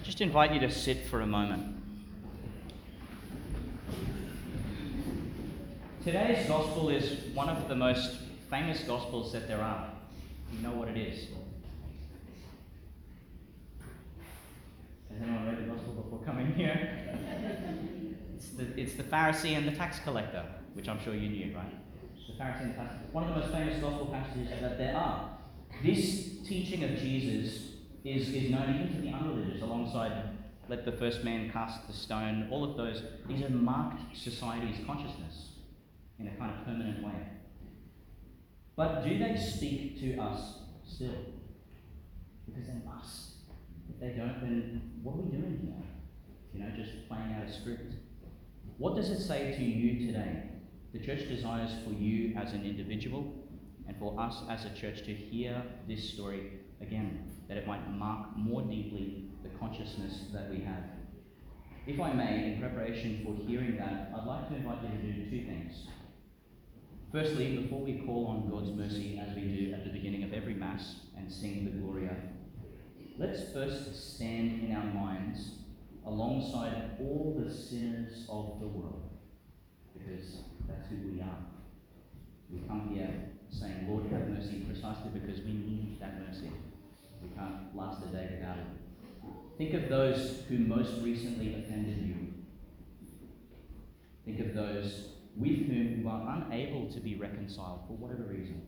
I just invite you to sit for a moment. Today's gospel is one of the most famous gospels that there are. You know what it is. Has anyone read the gospel before coming here? it's, the, it's the Pharisee and the tax collector, which I'm sure you knew, right? The Pharisee and the tax One of the most famous gospel passages that there are. This teaching of Jesus is, is known even to the unreligious, alongside let the first man cast the stone, all of those. These have marked society's consciousness in a kind of permanent way. But do they speak to us still? Because they must. If they don't, then what are we doing here? You know, just playing out a script. What does it say to you today? The church desires for you as an individual and for us as a church to hear this story again, that it might mark more deeply the consciousness that we have. If I may, in preparation for hearing that, I'd like to invite you to do two things. Firstly, before we call on God's mercy as we do at the beginning of every Mass and sing the Gloria, let's first stand in our minds alongside all the sinners of the world, because that's who we are. We come here saying, Lord, have mercy, precisely because we need that mercy. We can't last a day without it. Think of those who most recently offended you. Think of those with whom you are unable to be reconciled for whatever reason.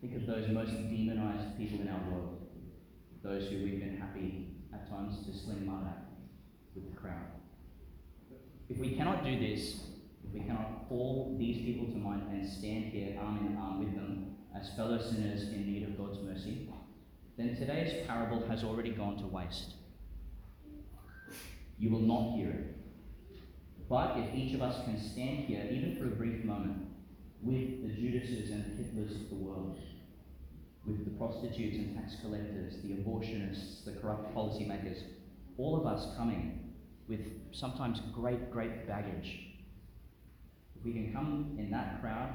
Think of those most demonized people in our world, those who we've been happy at times to sling mud at with the crowd. If we cannot do this, if we cannot call these people to mind and stand here arm in arm with them as fellow sinners in need of God's mercy, then today's parable has already gone to waste. You will not hear it. But if each of us can stand here, even for a brief moment, with the Judases and the Hitlers of the world, with the prostitutes and tax collectors, the abortionists, the corrupt policymakers, all of us coming with sometimes great, great baggage. If we can come in that crowd,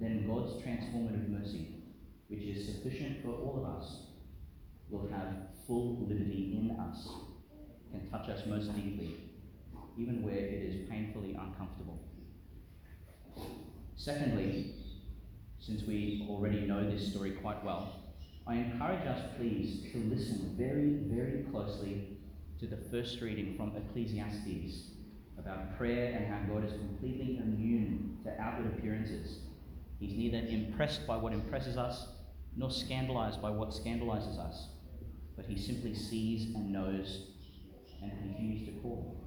then God's transformative mercy, which is sufficient for all of us, will have full liberty in us, can touch us most deeply even where it is painfully uncomfortable. Secondly, since we already know this story quite well, I encourage us, please, to listen very, very closely to the first reading from Ecclesiastes about prayer and how God is completely immune to outward appearances. He's neither impressed by what impresses us nor scandalized by what scandalizes us, but he simply sees and knows and continues to call.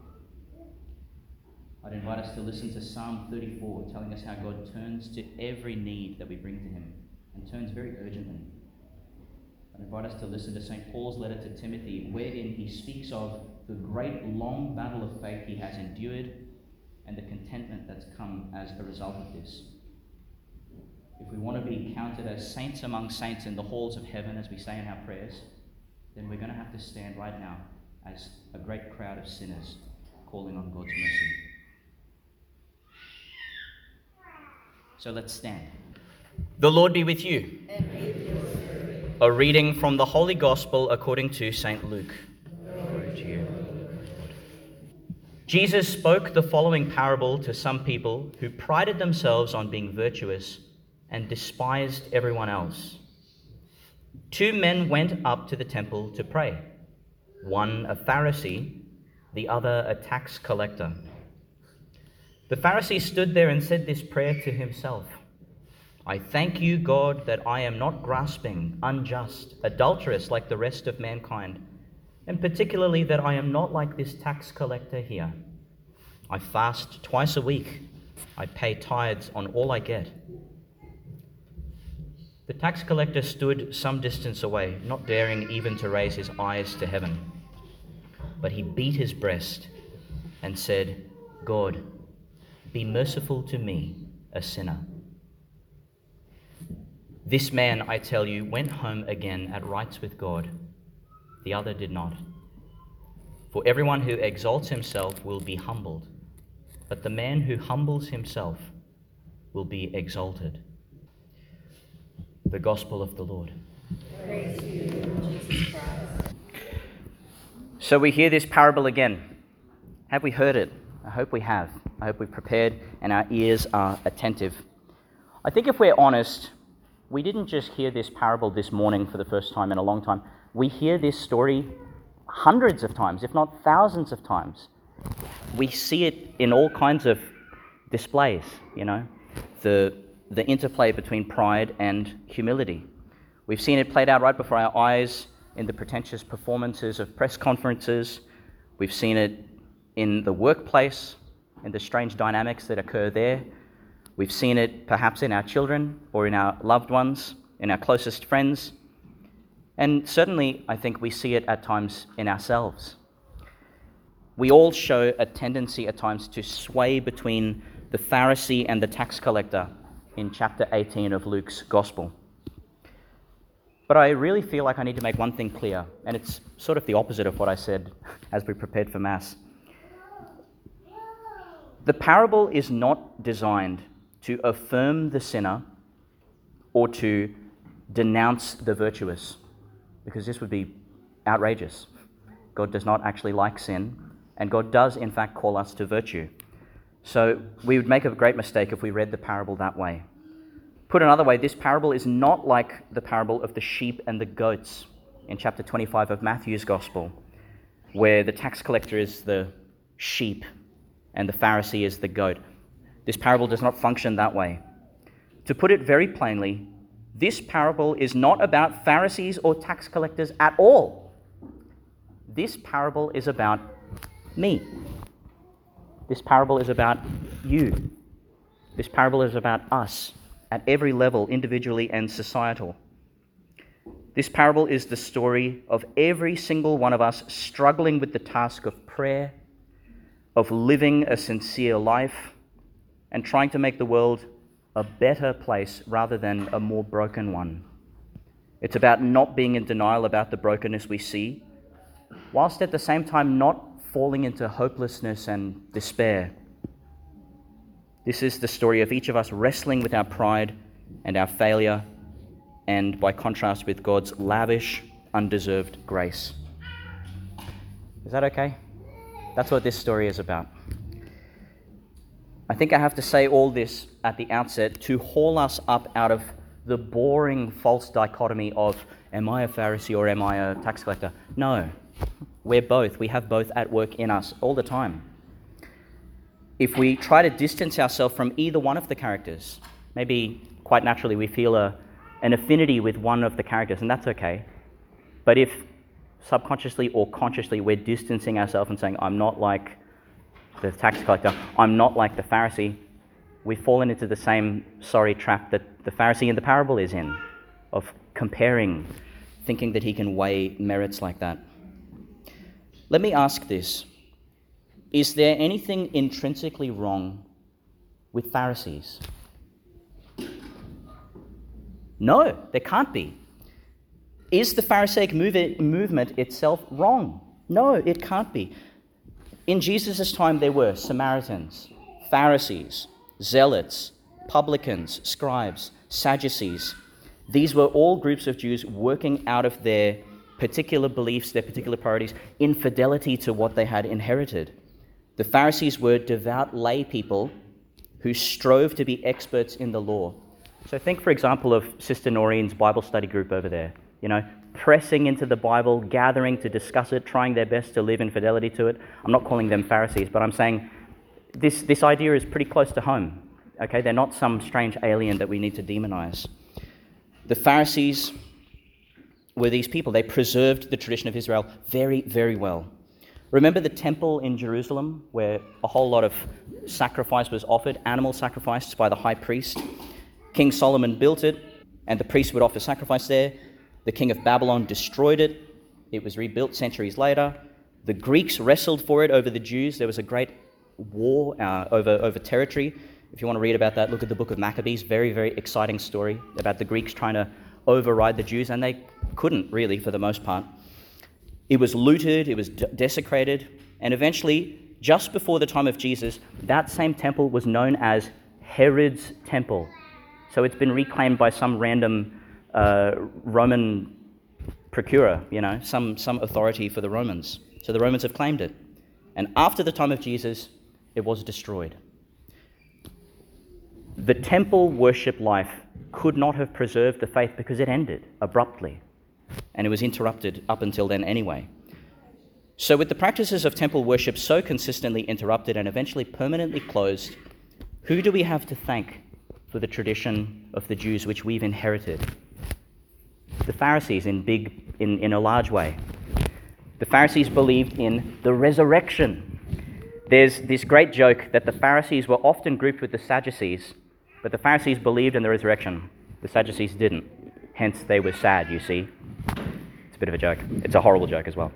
I'd invite us to listen to Psalm 34, telling us how God turns to every need that we bring to Him and turns very urgently. I'd invite us to listen to St. Paul's letter to Timothy, wherein he speaks of the great long battle of faith he has endured and the contentment that's come as a result of this. If we want to be counted as saints among saints in the halls of heaven, as we say in our prayers, then we're going to have to stand right now as a great crowd of sinners calling on God's mercy. So let's stand. The Lord be with you. A reading from the Holy Gospel according to St. Luke. Jesus spoke the following parable to some people who prided themselves on being virtuous and despised everyone else. Two men went up to the temple to pray, one a Pharisee, the other a tax collector. The Pharisee stood there and said this prayer to himself I thank you, God, that I am not grasping, unjust, adulterous like the rest of mankind, and particularly that I am not like this tax collector here. I fast twice a week, I pay tithes on all I get. The tax collector stood some distance away, not daring even to raise his eyes to heaven. But he beat his breast and said, God, be merciful to me, a sinner. This man, I tell you, went home again at rights with God. The other did not. For everyone who exalts himself will be humbled, but the man who humbles himself will be exalted. The Gospel of the Lord. So we hear this parable again. Have we heard it? I hope we have. I hope we've prepared and our ears are attentive. I think if we're honest, we didn't just hear this parable this morning for the first time in a long time. We hear this story hundreds of times, if not thousands of times. We see it in all kinds of displays, you know, the, the interplay between pride and humility. We've seen it played out right before our eyes in the pretentious performances of press conferences. We've seen it in the workplace, in the strange dynamics that occur there. We've seen it perhaps in our children or in our loved ones, in our closest friends. And certainly, I think we see it at times in ourselves. We all show a tendency at times to sway between the Pharisee and the tax collector in chapter 18 of Luke's Gospel. But I really feel like I need to make one thing clear, and it's sort of the opposite of what I said as we prepared for Mass. The parable is not designed to affirm the sinner or to denounce the virtuous, because this would be outrageous. God does not actually like sin, and God does, in fact, call us to virtue. So we would make a great mistake if we read the parable that way. Put another way, this parable is not like the parable of the sheep and the goats in chapter 25 of Matthew's Gospel, where the tax collector is the sheep and the Pharisee is the goat. This parable does not function that way. To put it very plainly, this parable is not about Pharisees or tax collectors at all. This parable is about me. This parable is about you. This parable is about us at every level, individually and societal. This parable is the story of every single one of us struggling with the task of prayer, of living a sincere life, and trying to make the world a better place rather than a more broken one. It's about not being in denial about the brokenness we see, whilst at the same time not falling into hopelessness and despair. This is the story of each of us wrestling with our pride and our failure, and by contrast with God's lavish, undeserved grace. Is that okay? That's what this story is about. I think I have to say all this at the outset to haul us up out of the boring false dichotomy of am I a Pharisee or am I a tax collector? No, we're both. We have both at work in us all the time if we try to distance ourselves from either one of the characters, maybe quite naturally we feel a, an affinity with one of the characters, and that's okay. But if subconsciously or consciously we're distancing ourselves and saying, I'm not like the tax collector, I'm not like the Pharisee, we've fallen into the same sorry trap that the Pharisee in the parable is in of comparing, thinking that he can weigh merits like that. Let me ask this is there anything intrinsically wrong with Pharisees? No, there can't be. Is the Pharisaic movement itself wrong? No, it can't be. In Jesus' time, there were Samaritans, Pharisees, Zealots, publicans, scribes, Sadducees. These were all groups of Jews working out of their particular beliefs, their particular priorities, infidelity to what they had inherited. The Pharisees were devout lay people who strove to be experts in the law. So think, for example, of Sister Noreen's Bible study group over there. You know, pressing into the Bible, gathering to discuss it, trying their best to live in fidelity to it. I'm not calling them Pharisees, but I'm saying this, this idea is pretty close to home. Okay, they're not some strange alien that we need to demonize. The Pharisees were these people. They preserved the tradition of Israel very, very well. Remember the temple in Jerusalem where a whole lot of sacrifice was offered, animal sacrifices by the high priest? King Solomon built it, and the priest would offer sacrifice there. The king of Babylon destroyed it. It was rebuilt centuries later. The Greeks wrestled for it over the Jews. There was a great war uh, over, over territory. If you want to read about that, look at the book of Maccabees. Very, very exciting story about the Greeks trying to override the Jews, and they couldn't really for the most part. It was looted, it was desecrated, and eventually, just before the time of Jesus, that same temple was known as Herod's temple. So it's been reclaimed by some random uh, Roman procurer, you know, some, some authority for the Romans. So the Romans have claimed it. And after the time of Jesus, it was destroyed. The temple worship life could not have preserved the faith because it ended abruptly. And it was interrupted up until then anyway. So, with the practices of temple worship so consistently interrupted and eventually permanently closed, who do we have to thank for the tradition of the Jews which we've inherited? The Pharisees, in, big, in, in a large way. The Pharisees believed in the resurrection. There's this great joke that the Pharisees were often grouped with the Sadducees, but the Pharisees believed in the resurrection. The Sadducees didn't. Hence, they were sad, you see. It's a bit of a joke. It's a horrible joke as well.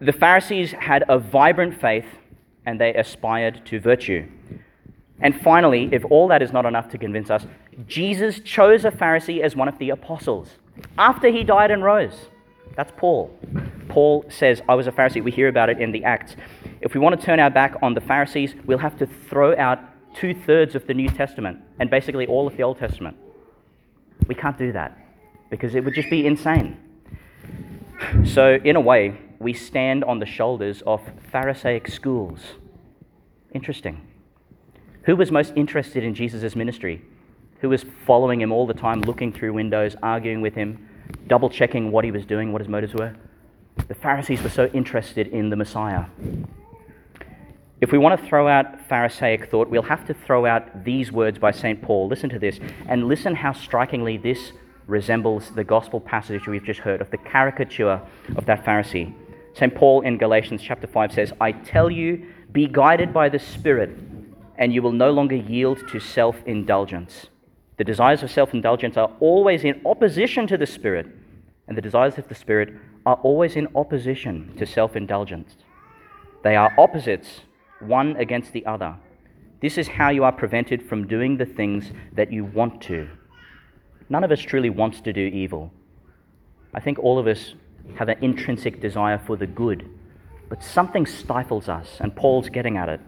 The Pharisees had a vibrant faith and they aspired to virtue. And finally, if all that is not enough to convince us, Jesus chose a Pharisee as one of the apostles after he died and rose. That's Paul. Paul says, I was a Pharisee. We hear about it in the Acts. If we want to turn our back on the Pharisees, we'll have to throw out two thirds of the New Testament and basically all of the Old Testament. We can't do that because it would just be insane. So, in a way, we stand on the shoulders of Pharisaic schools. Interesting. Who was most interested in Jesus' ministry? Who was following him all the time, looking through windows, arguing with him, double checking what he was doing, what his motives were? The Pharisees were so interested in the Messiah. If we want to throw out Pharisaic thought, we'll have to throw out these words by St. Paul. Listen to this, and listen how strikingly this resembles the gospel passage we've just heard of the caricature of that Pharisee. St. Paul in Galatians chapter 5 says, I tell you, be guided by the Spirit, and you will no longer yield to self indulgence. The desires of self indulgence are always in opposition to the Spirit, and the desires of the Spirit are always in opposition to self indulgence. They are opposites one against the other. This is how you are prevented from doing the things that you want to. None of us truly wants to do evil. I think all of us have an intrinsic desire for the good, but something stifles us, and Paul's getting at it.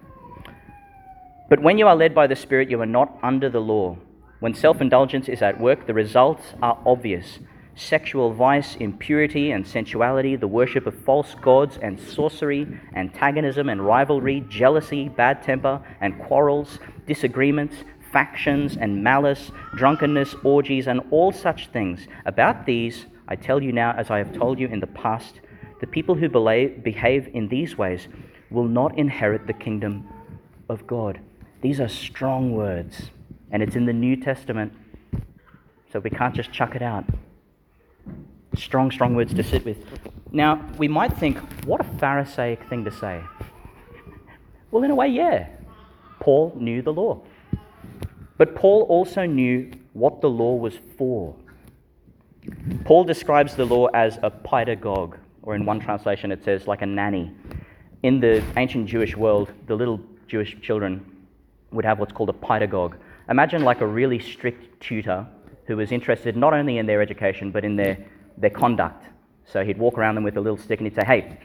But when you are led by the Spirit, you are not under the law. When self indulgence is at work, the results are obvious sexual vice, impurity and sensuality, the worship of false gods and sorcery, antagonism and rivalry, jealousy, bad temper and quarrels, disagreements, factions and malice, drunkenness, orgies, and all such things. About these, I tell you now, as I have told you in the past, the people who behave in these ways will not inherit the kingdom of God. These are strong words, and it's in the New Testament, so we can't just chuck it out strong, strong words to sit with. Now, we might think, what a Pharisaic thing to say. Well, in a way, yeah. Paul knew the law. But Paul also knew what the law was for. Paul describes the law as a pedagogue, or in one translation it says like a nanny. In the ancient Jewish world, the little Jewish children would have what's called a pedagogue. Imagine like a really strict tutor who was interested not only in their education but in their their conduct. So he'd walk around them with a little stick and he'd say, hey,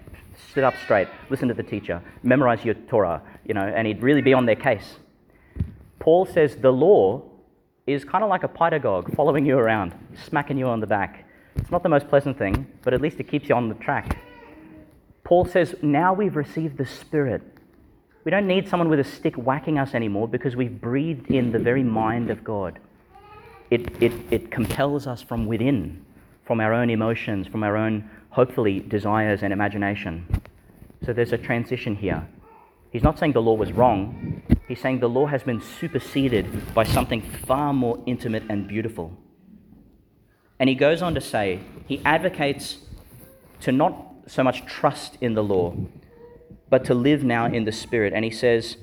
sit up straight, listen to the teacher, memorize your Torah, you know, and he'd really be on their case. Paul says the law is kind of like a pedagogue following you around, smacking you on the back. It's not the most pleasant thing, but at least it keeps you on the track. Paul says, now we've received the Spirit. We don't need someone with a stick whacking us anymore because we've breathed in the very mind of God. It, it, it compels us from within from our own emotions, from our own, hopefully, desires and imagination. So there's a transition here. He's not saying the law was wrong, he's saying the law has been superseded by something far more intimate and beautiful. And he goes on to say, he advocates to not so much trust in the law, but to live now in the Spirit. And he says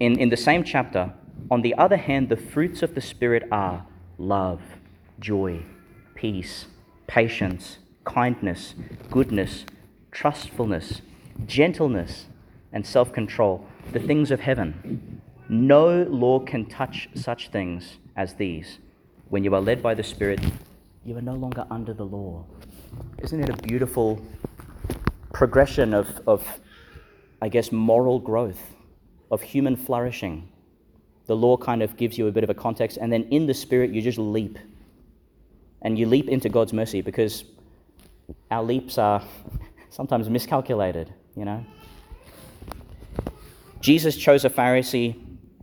in, in the same chapter, on the other hand, the fruits of the Spirit are love, joy, peace, patience, kindness, goodness, trustfulness, gentleness, and self control, the things of heaven. No law can touch such things as these. When you are led by the Spirit, you are no longer under the law. Isn't it a beautiful progression of, of I guess, moral growth, of human flourishing? The law kind of gives you a bit of a context, and then in the Spirit, you just leap and you leap into God's mercy because our leaps are sometimes miscalculated, you know. Jesus chose a Pharisee,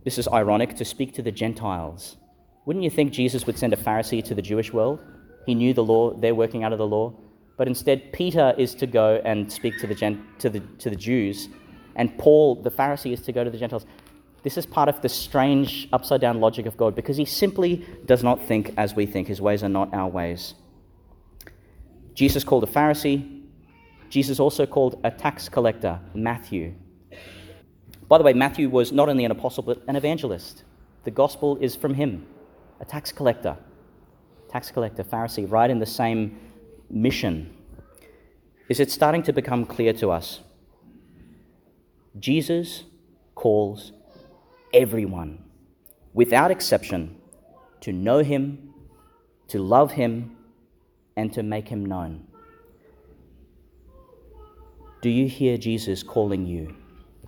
this is ironic, to speak to the Gentiles. Wouldn't you think Jesus would send a Pharisee to the Jewish world? He knew the law, they're working out of the law. But instead, Peter is to go and speak to the, gen- to the, to the Jews, and Paul, the Pharisee, is to go to the Gentiles. This is part of the strange upside down logic of God because he simply does not think as we think. His ways are not our ways. Jesus called a Pharisee. Jesus also called a tax collector, Matthew. By the way, Matthew was not only an apostle but an evangelist. The gospel is from him, a tax collector. Tax collector, Pharisee, right in the same mission. Is it starting to become clear to us? Jesus calls everyone, without exception, to know him, to love him, and to make him known. Do you hear Jesus calling you?